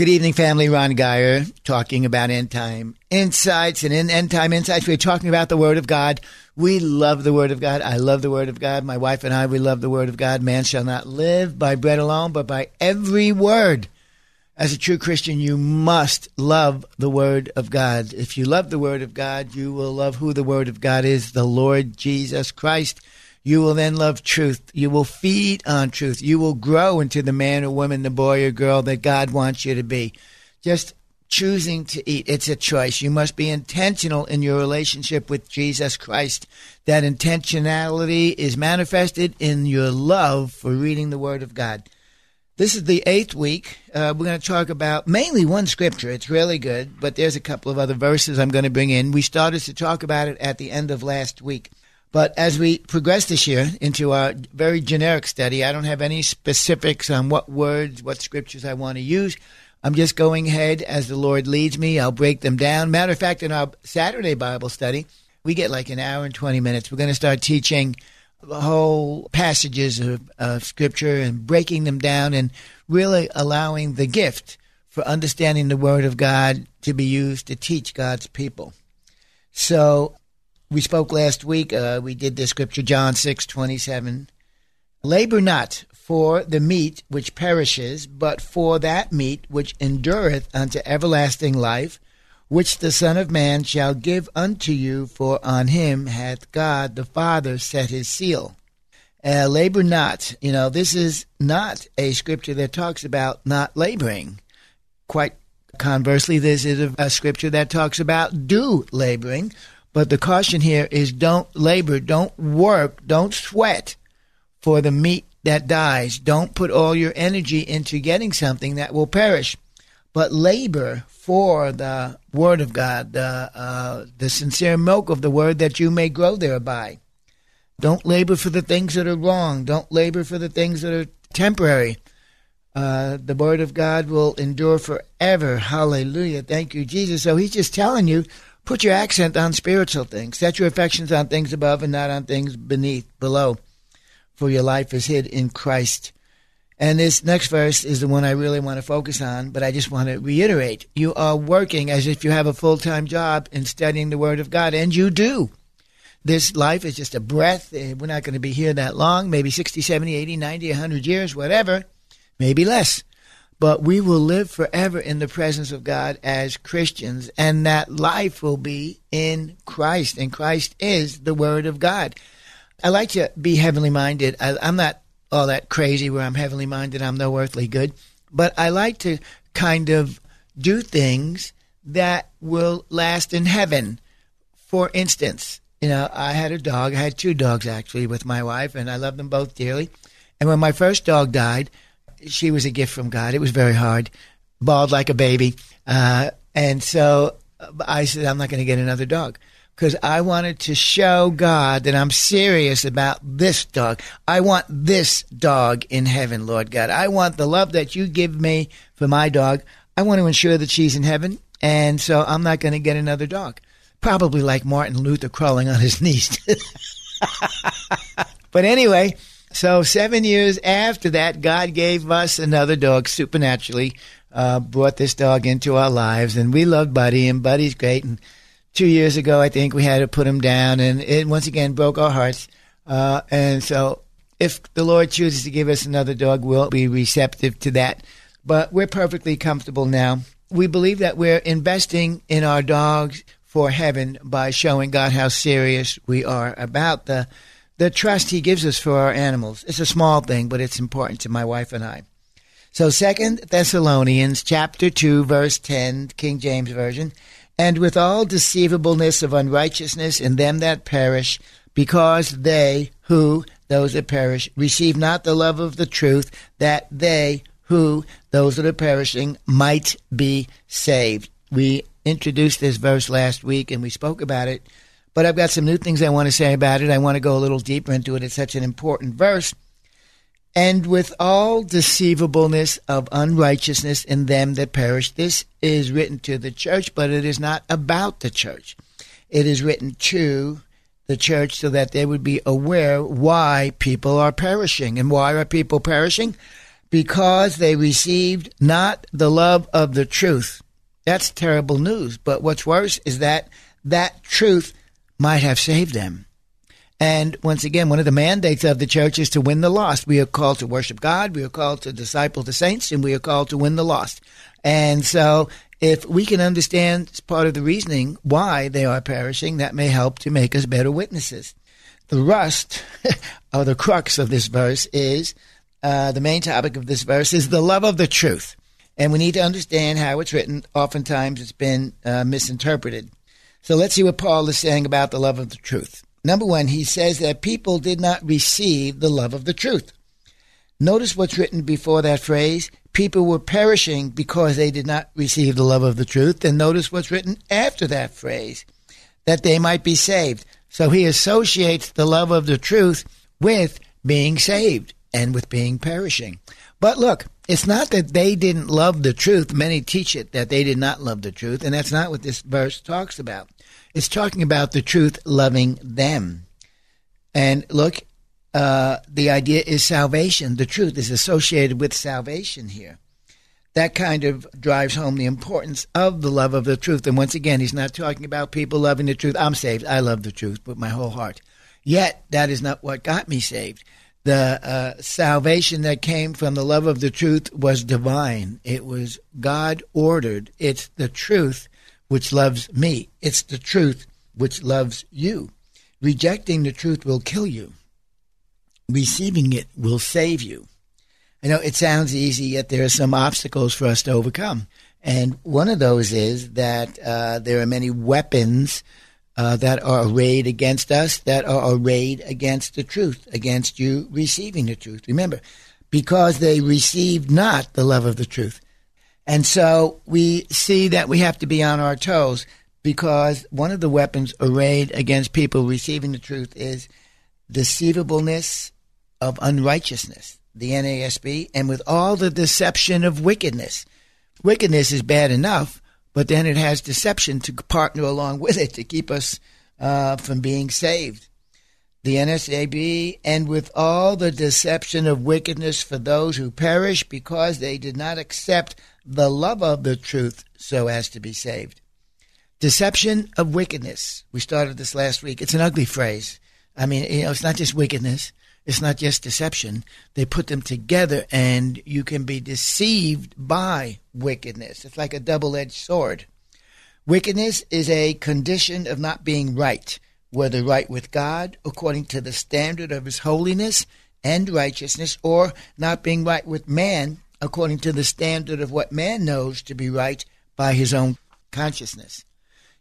Good evening, family. Ron Geyer talking about end time insights. And in end time insights, we're talking about the Word of God. We love the Word of God. I love the Word of God. My wife and I, we love the Word of God. Man shall not live by bread alone, but by every word. As a true Christian, you must love the Word of God. If you love the Word of God, you will love who the Word of God is, the Lord Jesus Christ. You will then love truth. You will feed on truth. You will grow into the man or woman, the boy or girl that God wants you to be. Just choosing to eat. It's a choice. You must be intentional in your relationship with Jesus Christ. That intentionality is manifested in your love for reading the Word of God. This is the eighth week. Uh, we're going to talk about mainly one scripture. It's really good, but there's a couple of other verses I'm going to bring in. We started to talk about it at the end of last week. But as we progress this year into our very generic study, I don't have any specifics on what words, what scriptures I want to use. I'm just going ahead as the Lord leads me. I'll break them down. Matter of fact, in our Saturday Bible study, we get like an hour and 20 minutes. We're going to start teaching the whole passages of, of scripture and breaking them down and really allowing the gift for understanding the Word of God to be used to teach God's people. So we spoke last week. Uh, we did the scripture, John six twenty seven. Labor not for the meat which perishes, but for that meat which endureth unto everlasting life, which the Son of Man shall give unto you, for on him hath God the Father set his seal. Uh, labor not. You know, this is not a scripture that talks about not laboring. Quite conversely, this is a, a scripture that talks about do laboring but the caution here is don't labor, don't work, don't sweat for the meat that dies. Don't put all your energy into getting something that will perish, but labor for the word of God, the, uh, the sincere milk of the word that you may grow thereby. Don't labor for the things that are wrong. Don't labor for the things that are temporary. Uh, the word of God will endure forever. Hallelujah. Thank you, Jesus. So he's just telling you Put your accent on spiritual things. Set your affections on things above and not on things beneath, below. For your life is hid in Christ. And this next verse is the one I really want to focus on, but I just want to reiterate. You are working as if you have a full time job in studying the Word of God, and you do. This life is just a breath. Eh, we're not going to be here that long, maybe 60, 70, 80, 90, 100 years, whatever, maybe less but we will live forever in the presence of God as Christians, and that life will be in Christ, and Christ is the Word of God. I like to be heavenly minded. I, am not all that crazy where I'm heavenly minded, I'm no earthly good, but I like to kind of do things that will last in heaven. For instance, you know, I had a dog, I had two dogs actually with my wife, and I love them both dearly. And when my first dog died, she was a gift from God. It was very hard, bawled like a baby. Uh, and so I said, I'm not going to get another dog because I wanted to show God that I'm serious about this dog. I want this dog in heaven, Lord God. I want the love that you give me for my dog. I want to ensure that she's in heaven. And so I'm not going to get another dog. Probably like Martin Luther crawling on his knees. but anyway, so seven years after that, God gave us another dog supernaturally. Uh, brought this dog into our lives, and we love Buddy, and Buddy's great. And two years ago, I think we had to put him down, and it once again broke our hearts. Uh, and so If the Lord chooses to give us another dog, we'll be receptive to that. But we're perfectly comfortable now. We believe that we're investing in our dogs for heaven by showing God how serious we are about the the trust he gives us for our animals. It's a small thing, but it's important to my wife and I. So Second Thessalonians chapter 2 verse 10 King James version and with all deceivableness of unrighteousness in them that perish because they who those that perish receive not the love of the truth that they who those that are perishing might be saved. We introduced this verse last week and we spoke about it, but I've got some new things I want to say about it. I want to go a little deeper into it. It's such an important verse and with all deceivableness of unrighteousness in them that perish. This is written to the church, but it is not about the church. It is written to the church so that they would be aware why people are perishing. And why are people perishing? Because they received not the love of the truth. That's terrible news. But what's worse is that that truth might have saved them. And once again, one of the mandates of the church is to win the lost. We are called to worship God, we are called to disciple the saints, and we are called to win the lost. And so, if we can understand part of the reasoning why they are perishing, that may help to make us better witnesses. The rust, or the crux of this verse, is uh, the main topic of this verse is the love of the truth. And we need to understand how it's written. Oftentimes, it's been uh, misinterpreted. So let's see what Paul is saying about the love of the truth. Number one, he says that people did not receive the love of the truth. Notice what's written before that phrase. People were perishing because they did not receive the love of the truth. And notice what's written after that phrase, that they might be saved. So he associates the love of the truth with being saved and with being perishing. But look, it's not that they didn't love the truth. Many teach it that they did not love the truth, and that's not what this verse talks about. It's talking about the truth loving them. And look, uh, the idea is salvation. The truth is associated with salvation here. That kind of drives home the importance of the love of the truth. And once again, he's not talking about people loving the truth. I'm saved. I love the truth with my whole heart. Yet, that is not what got me saved. The uh, salvation that came from the love of the truth was divine. It was God ordered. It's the truth which loves me. It's the truth which loves you. Rejecting the truth will kill you. Receiving it will save you. I know it sounds easy, yet there are some obstacles for us to overcome. And one of those is that uh, there are many weapons uh, that are arrayed against us, that are arrayed against the truth, against you receiving the truth. Remember, because they received not the love of the truth. And so we see that we have to be on our toes because one of the weapons arrayed against people receiving the truth is deceivableness of unrighteousness, the NASB, and with all the deception of wickedness. Wickedness is bad enough, but then it has deception to partner along with it to keep us uh, from being saved. The NASB, and with all the deception of wickedness for those who perish because they did not accept the love of the truth so as to be saved. Deception of wickedness. We started this last week. It's an ugly phrase. I mean, you know, it's not just wickedness. It's not just deception. They put them together and you can be deceived by wickedness. It's like a double edged sword. Wickedness is a condition of not being right, whether right with God according to the standard of his holiness and righteousness, or not being right with man according to the standard of what man knows to be right by his own consciousness.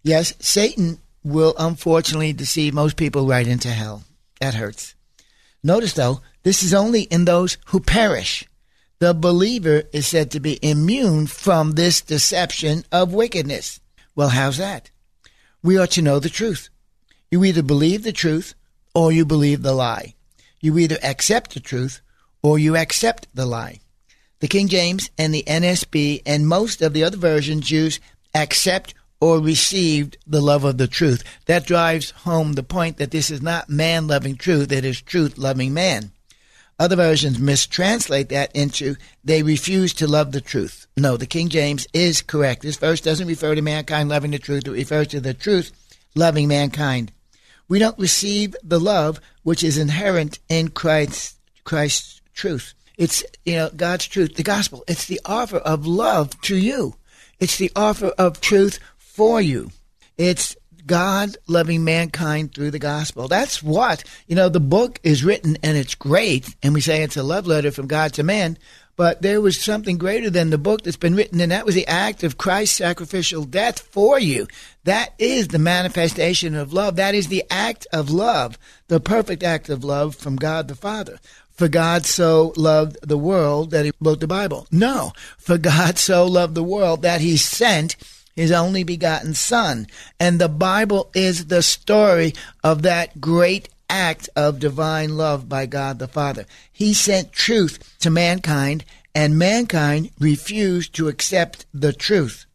Yes, Satan will unfortunately deceive most people right into hell. That hurts. Notice, though, this is only in those who perish. The believer is said to be immune from this deception of wickedness. Well, how's that? We ought to know the truth. You either believe the truth or you believe the lie. You either accept the truth or you accept the lie. The King James and the NASB and most of the other versions use accept or received the love of the truth. That drives home the point that this is not man loving truth, it is truth loving man. Other versions mistranslate that into they refuse to love the truth. No, the King James is correct. This verse doesn't refer to mankind loving the truth, it refers to the truth loving mankind. We don't receive the love which is inherent in Christ's Christ's truth. It's, you know, God's truth, the gospel. It's the offer of love to you. It's the offer of truth for you. It's God loving mankind through the gospel. That's what, you know, the book is written and it's great, and we say it's a love letter from God to man, but there was something greater than the book that's been written, and that was the act of Christ's sacrificial death for you. That is the manifestation of love. That is the act of love, the perfect act of love from God the Father. For God so loved the world that he wrote the Bible. No, for God so loved the world that he sent his only begotten Son. And the Bible is the story of that great act of divine love by God the Father. He sent truth to mankind, and mankind refused to accept the truth.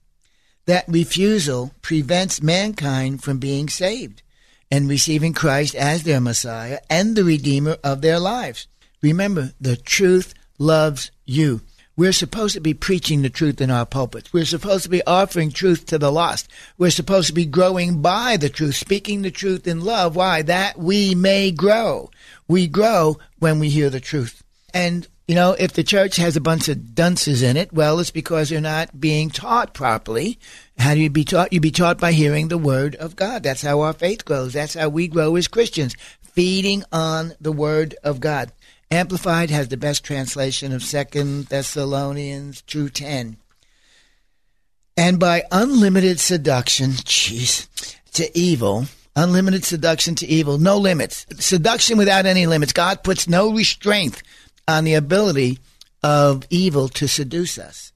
That refusal prevents mankind from being saved and receiving Christ as their Messiah and the Redeemer of their lives. Remember, the truth loves you. We're supposed to be preaching the truth in our pulpits. We're supposed to be offering truth to the lost. We're supposed to be growing by the truth, speaking the truth in love. Why? That we may grow. We grow when we hear the truth. And, you know, if the church has a bunch of dunces in it, well, it's because they're not being taught properly. How do you be taught? You be taught by hearing the word of God. That's how our faith grows. That's how we grow as Christians, feeding on the word of God. Amplified has the best translation of Second Thessalonians 2.10. And by unlimited seduction, jeez, to evil, unlimited seduction to evil, no limits. Seduction without any limits. God puts no restraint on the ability of evil to seduce us.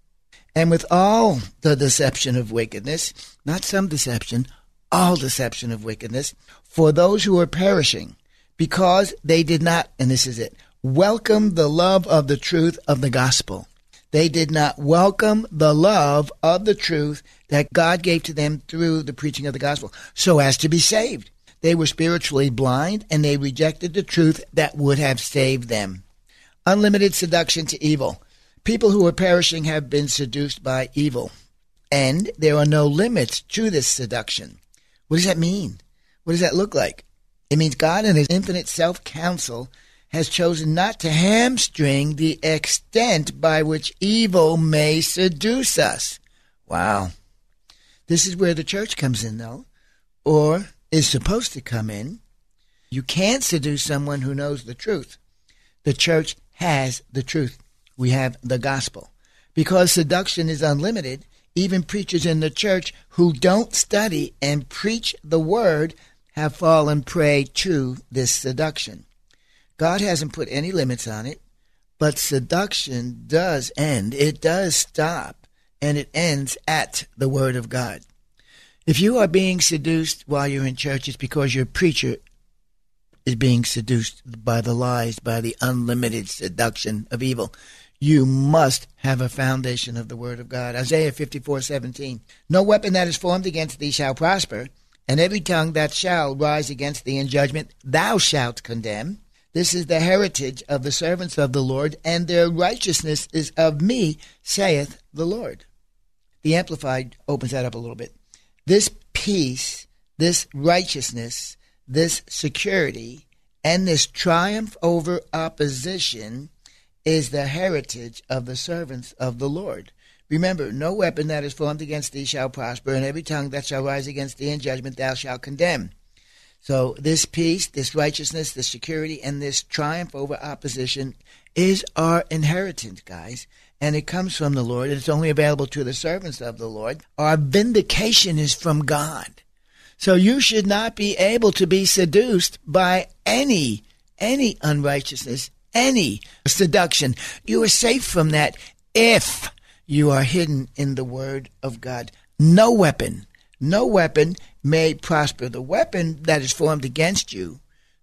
And with all the deception of wickedness, not some deception, all deception of wickedness, for those who are perishing, because they did not, and this is it, welcome the love of the truth of the gospel. They did not welcome the love of the truth that God gave to them through the preaching of the gospel so as to be saved. They were spiritually blind and they rejected the truth that would have saved them. Unlimited seduction to evil. People who are perishing have been seduced by evil. And there are no limits to this seduction. What does that mean? What does that look like? It means God in his infinite self counsel has chosen not to hamstring the extent by which evil may seduce us. Wow. This is where the church comes in, though, or is supposed to come in. You can't seduce someone who knows the truth. The church has the truth. We have the gospel. Because seduction is unlimited, even preachers in the church who don't study and preach the word have fallen prey to this seduction. God hasn't put any limits on it, but seduction does end. It does stop, and it ends at the Word of God. If you are being seduced while you're in church, it's because your preacher is being seduced by the lies, by the unlimited seduction of evil. You must have a foundation of the Word of God. Isaiah 54 17. No weapon that is formed against thee shall prosper, and every tongue that shall rise against thee in judgment thou shalt condemn. This is the heritage of the servants of the Lord, and their righteousness is of me, saith the Lord. The Amplified opens that up a little bit. This peace, this righteousness, this security, and this triumph over opposition is the heritage of the servants of the Lord. Remember, no weapon that is formed against thee shall prosper, and every tongue that shall rise against thee in judgment thou shalt condemn. So, this peace, this righteousness, this security, and this triumph over opposition is our inheritance, guys. And it comes from the Lord. It's only available to the servants of the Lord. Our vindication is from God. So you should not be able to be seduced by any, any unrighteousness, any seduction. You are safe from that if you are hidden in the Word of God. No weapon, no weapon may prosper. The weapon that is formed against you,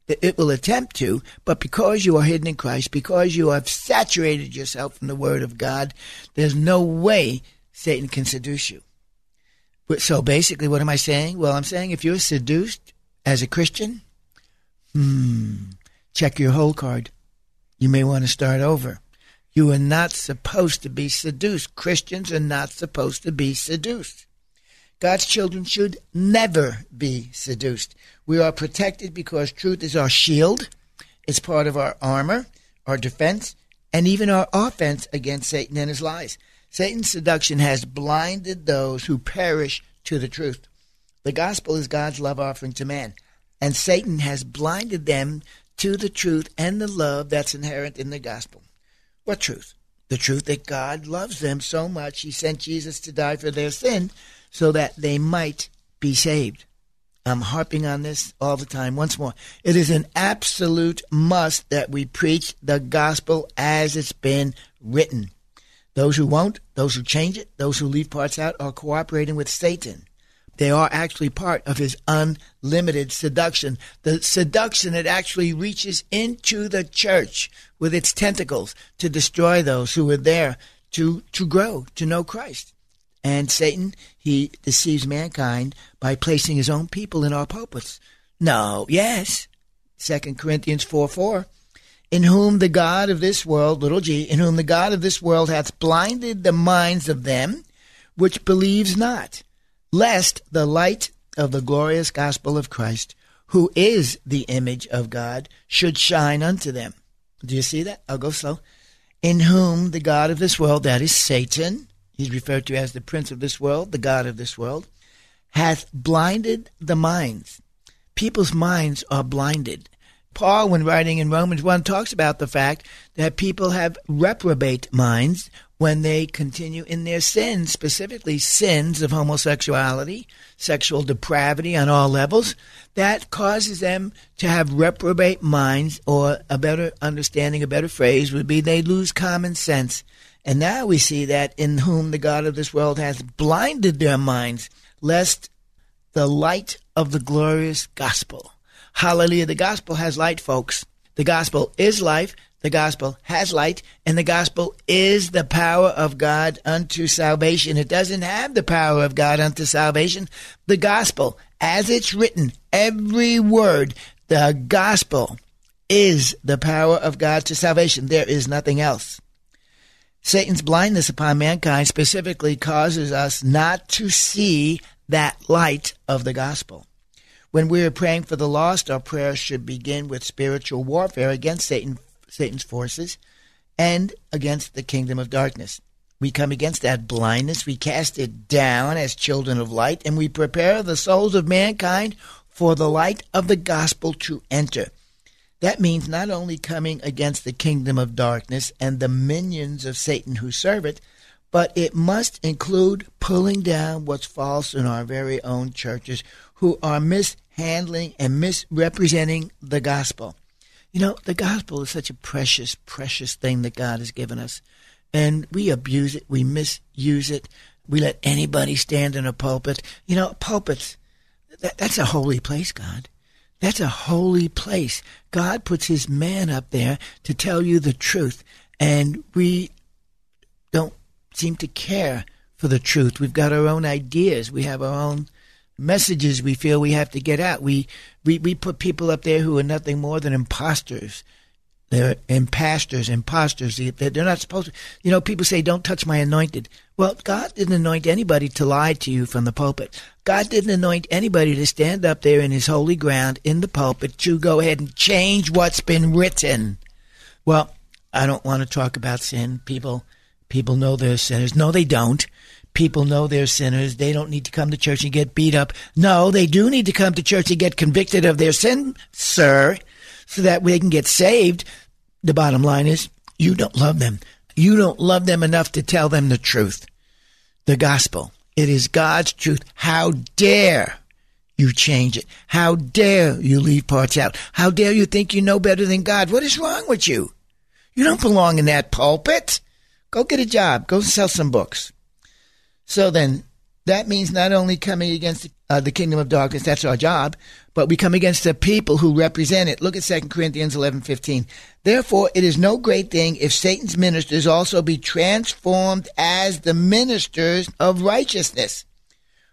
that it will attempt to, but because you are hidden in Christ, because you have saturated yourself in the Word of God, there's no way Satan can seduce you. So basically, what am I saying? Well, I'm saying if you're seduced as a Christian, hmm, check your whole card. You may want to start over. You are not supposed to be seduced. Christians are not supposed to be seduced. God's children should never be seduced. We are protected because truth is our shield. It's part of our armor. our defense, and even our offense against Satan and his lies. Satan's seduction has blinded those who perish to the truth. The gospel is God's love offering to man, and Satan has blinded them to the truth and the love that's inherent in the gospel. What truth? The truth that God loves them so much he sent Jesus to die for their sin so that they might be saved. I'm harping on this all the time. Once more, it is an absolute must that we preach the gospel as it's been written. Those who won't, those who change it, those who leave parts out are cooperating with Satan. They are actually part of his unlimited seduction. The seduction that actually reaches into the church with its tentacles to destroy those who are there to, to grow, to know Christ. And Satan, he deceives mankind by placing his own people in our pulpits. No, yes. 2 Corinthians 4 4. In whom the God of this world, little g, in whom the God of this world hath blinded the minds of them which believes not, lest the light of the glorious gospel of Christ, who is the image of God, should shine unto them. Do you see that? I'll go slow. In whom the God of this world, that is Satan, he's referred to as the prince of this world, the God of this world, hath blinded the minds. People's minds are blinded. Paul, when writing in Romans 1, talks about the fact that people have reprobate minds when they continue in their sins, specifically sins of homosexuality, sexual depravity on all levels. That causes them to have reprobate minds, or a better understanding, a better phrase would be they lose common sense. And now we see that in whom the God of this world has blinded their minds, lest the light of the glorious gospel. Hallelujah. The gospel has light, folks. The gospel is life. The gospel has light, and the gospel is the power of God unto salvation. It doesn't have the power of God unto salvation. The gospel, as it's written, every word, the gospel is the power of God to salvation. There is nothing else. Satan's blindness upon mankind specifically causes us not to see that light of the gospel. When we are praying for the lost, our prayers should begin with spiritual warfare against Satan, Satan's forces and against the kingdom of darkness. We come against that blindness, we cast it down as children of light, and we prepare the souls of mankind for the light of the gospel to enter. That means not only coming against the kingdom of darkness and the minions of Satan who serve it, but it must include pulling down what's false in our very own churches who are mishandling and misrepresenting the gospel. You know, the gospel is such a precious, precious thing that God has given us. And we abuse it, we misuse it, we let anybody stand in a pulpit. You know, pulpits, that, that's a holy place, God. That's a holy place. God puts his man up there to tell you the truth. And we don't seem to care for the truth. We've got our own ideas. We have our own messages we feel we have to get out. We, we, we put people up there who are nothing more than imposters. They're imposters, imposters. They're not supposed to. You know, people say, don't touch my anointed. Well, God didn't anoint anybody to lie to you from the pulpit. God didn't anoint anybody to stand up there in his holy ground in the pulpit to go ahead and change what's been written. Well, I don't want to talk about sin. People, people know they're sinners. No, they don't. People know they're sinners. They don't need to come to church and get beat up. No, they do need to come to church and get convicted of their sin, sir, so that they can get saved. The bottom line is you don't love them. You don't love them enough to tell them the truth, the gospel. It is God's truth. How dare you change it? How dare you leave parts out? How dare you think you know better than God? What is wrong with you? You don't belong in that pulpit. Go get a job. Go sell some books. So then, that means not only coming against uh, the kingdom of darkness, that's our job, but we come against the people who represent it. Look at 2 Corinthians 11, 15. Therefore, it is no great thing if Satan's ministers also be transformed as the ministers of righteousness,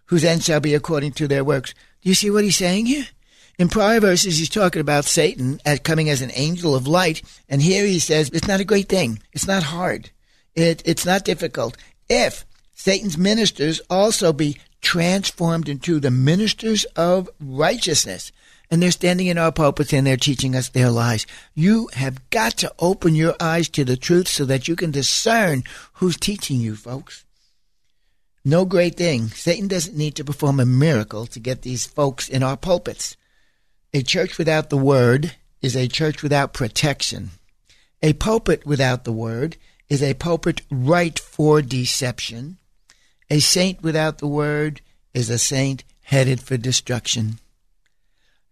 whose end shall be according to their works. Do you see what he's saying here? In prior verses, he's talking about Satan as coming as an angel of light, and here he says it's not a great thing. It's not hard. It, it's not difficult. If Satan's ministers also be transformed into the ministers of righteousness. and they're standing in our pulpits and they're teaching us their lies. You have got to open your eyes to the truth so that you can discern who's teaching you, folks. No great thing. Satan doesn't need to perform a miracle to get these folks in our pulpits. A church without the word is a church without protection. A pulpit without the word is a pulpit ripe for deception. A saint without the word is a saint headed for destruction.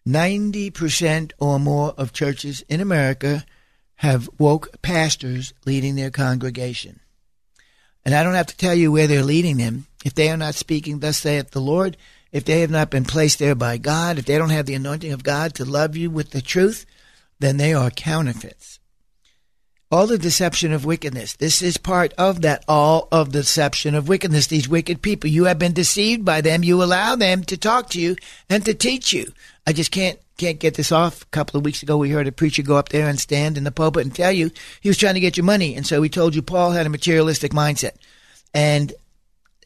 90% or more of churches in America have woke pastors leading their congregation. And I don't have to tell you where they're leading them. If they are not speaking, thus saith the Lord, if they have not been placed there by God, if they don't have the anointing of God to love you with the truth, then they are counterfeits. All the deception of wickedness. This is part of that. All of the deception of wickedness. These wicked people. You have been deceived by them. You allow them to talk to you and to teach you. I just can't can't get this off. A couple of weeks ago, we heard a preacher go up there and stand in the pulpit and tell you he was trying to get your money, and so he told you Paul had a materialistic mindset, and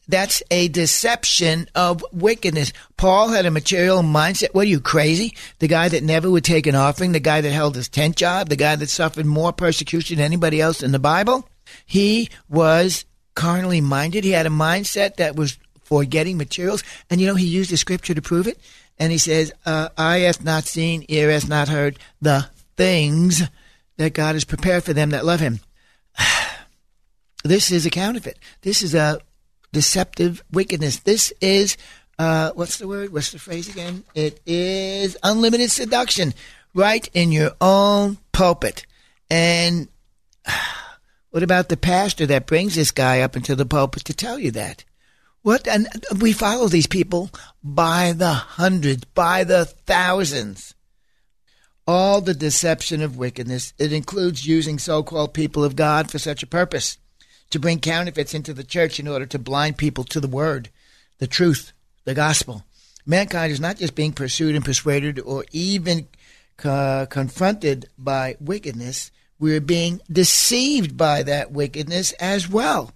that's a deception of wickedness. Paul had a material mindset. What are you, crazy? The guy that never would take an offering, the guy that held his tent job, the guy that suffered more persecution than anybody else in the Bible. He was carnally minded. He had a mindset that was for getting materials. And you know, he used the scripture to prove it. And he says, uh, Eye hath not seen, ear hath not heard the things that God has prepared for them that love him. this is a counterfeit. This is a deceptive wickedness. This is, uh, what's the word? What's the phrase again? It is unlimited seduction right in your own pulpit. And what about the pastor that brings this guy up into the pulpit to tell you that? What? And we follow these people by the hundreds, by the thousands. All the deception of wickedness. It includes using so called people of God for such a purpose to bring counterfeits into the church in order to blind people to the word, the truth, the gospel. Mankind is not just being pursued and persuaded or even uh, confronted by wickedness, we're being deceived by that wickedness as well.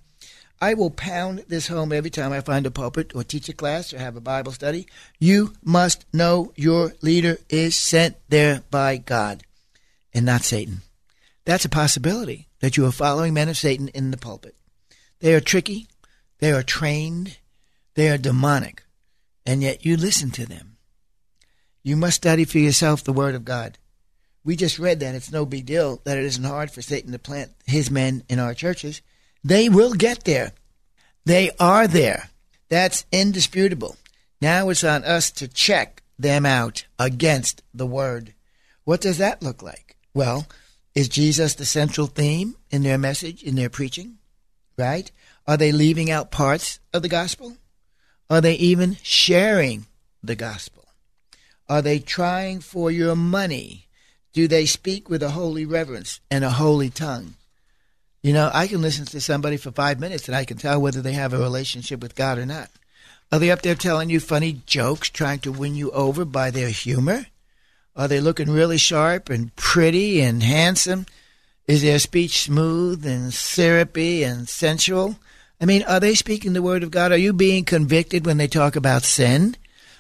I will pound this home every time I find a pulpit or teach a class or have a Bible study. You must know your leader is sent there by God and not Satan. That's a possibility that you are following men of Satan in the pulpit. They are tricky, they are trained, they are demonic, and yet you listen to them. You must study for yourself the Word of God. We just read that it's no big deal that it isn't hard for Satan to plant his men in our churches. They will get there. They are there. That's indisputable. Now it's on us to check them out against the Word. What does that look like? Well, is Jesus the central theme in their message, in their preaching? Right? Are they leaving out parts of the gospel? Are they even sharing the gospel? Are they trying for your money? Do they speak with a holy reverence and a holy tongue? You know, I can listen to somebody for five minutes and I can tell whether they have a relationship with God or not. Are they up there telling you funny jokes, trying to win you over by their humor? Are they looking really sharp and pretty and handsome? Is their speech smooth and syrupy and sensual? I mean, are they speaking the word of God? Are you being convicted when they talk about sin?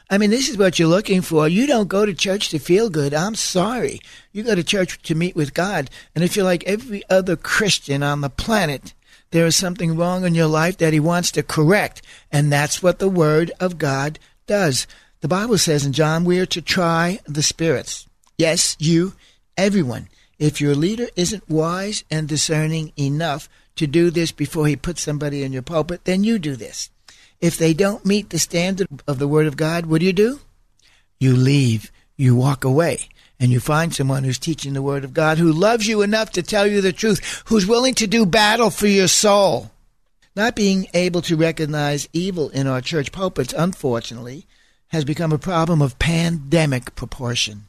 I mean, this is what you're looking for. You don't go to church to feel good. I'm sorry. You go to church to meet with God. And if you're like every other Christian on the planet, there is something wrong in your life that He wants to correct. And that's what the Word of God does. The Bible says in John, we are to try the spirits. Yes, you, everyone. If your leader isn't wise and discerning enough to do this before he puts somebody in your pulpit, then you do this. If they don't meet the standard of the Word of God, what do you do? You leave, you walk away, and you find someone who's teaching the Word of God, who loves you enough to tell you the truth, who's willing to do battle for your soul. Not being able to recognize evil in our church pulpits, unfortunately, has become a problem of pandemic proportion.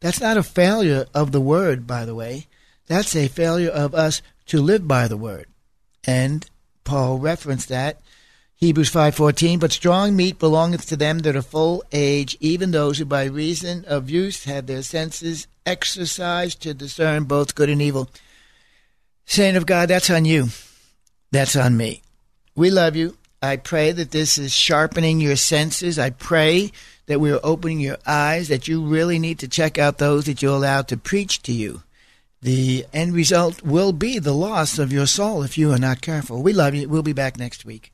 That's not a failure of the word, by the way. That's a failure of us to live by the word. And Paul referenced that Hebrews 5:14 but strong meat belongeth to them that are full age even those who by reason of use have their senses exercised to discern both good and evil. Saint of God, that's on you. That's on me. We love you. I pray that this is sharpening your senses. I pray that we're opening your eyes, that you really need to check out those that you allow to preach to you. The end result will be the loss of your soul if you are not careful. We love you. We'll be back next week.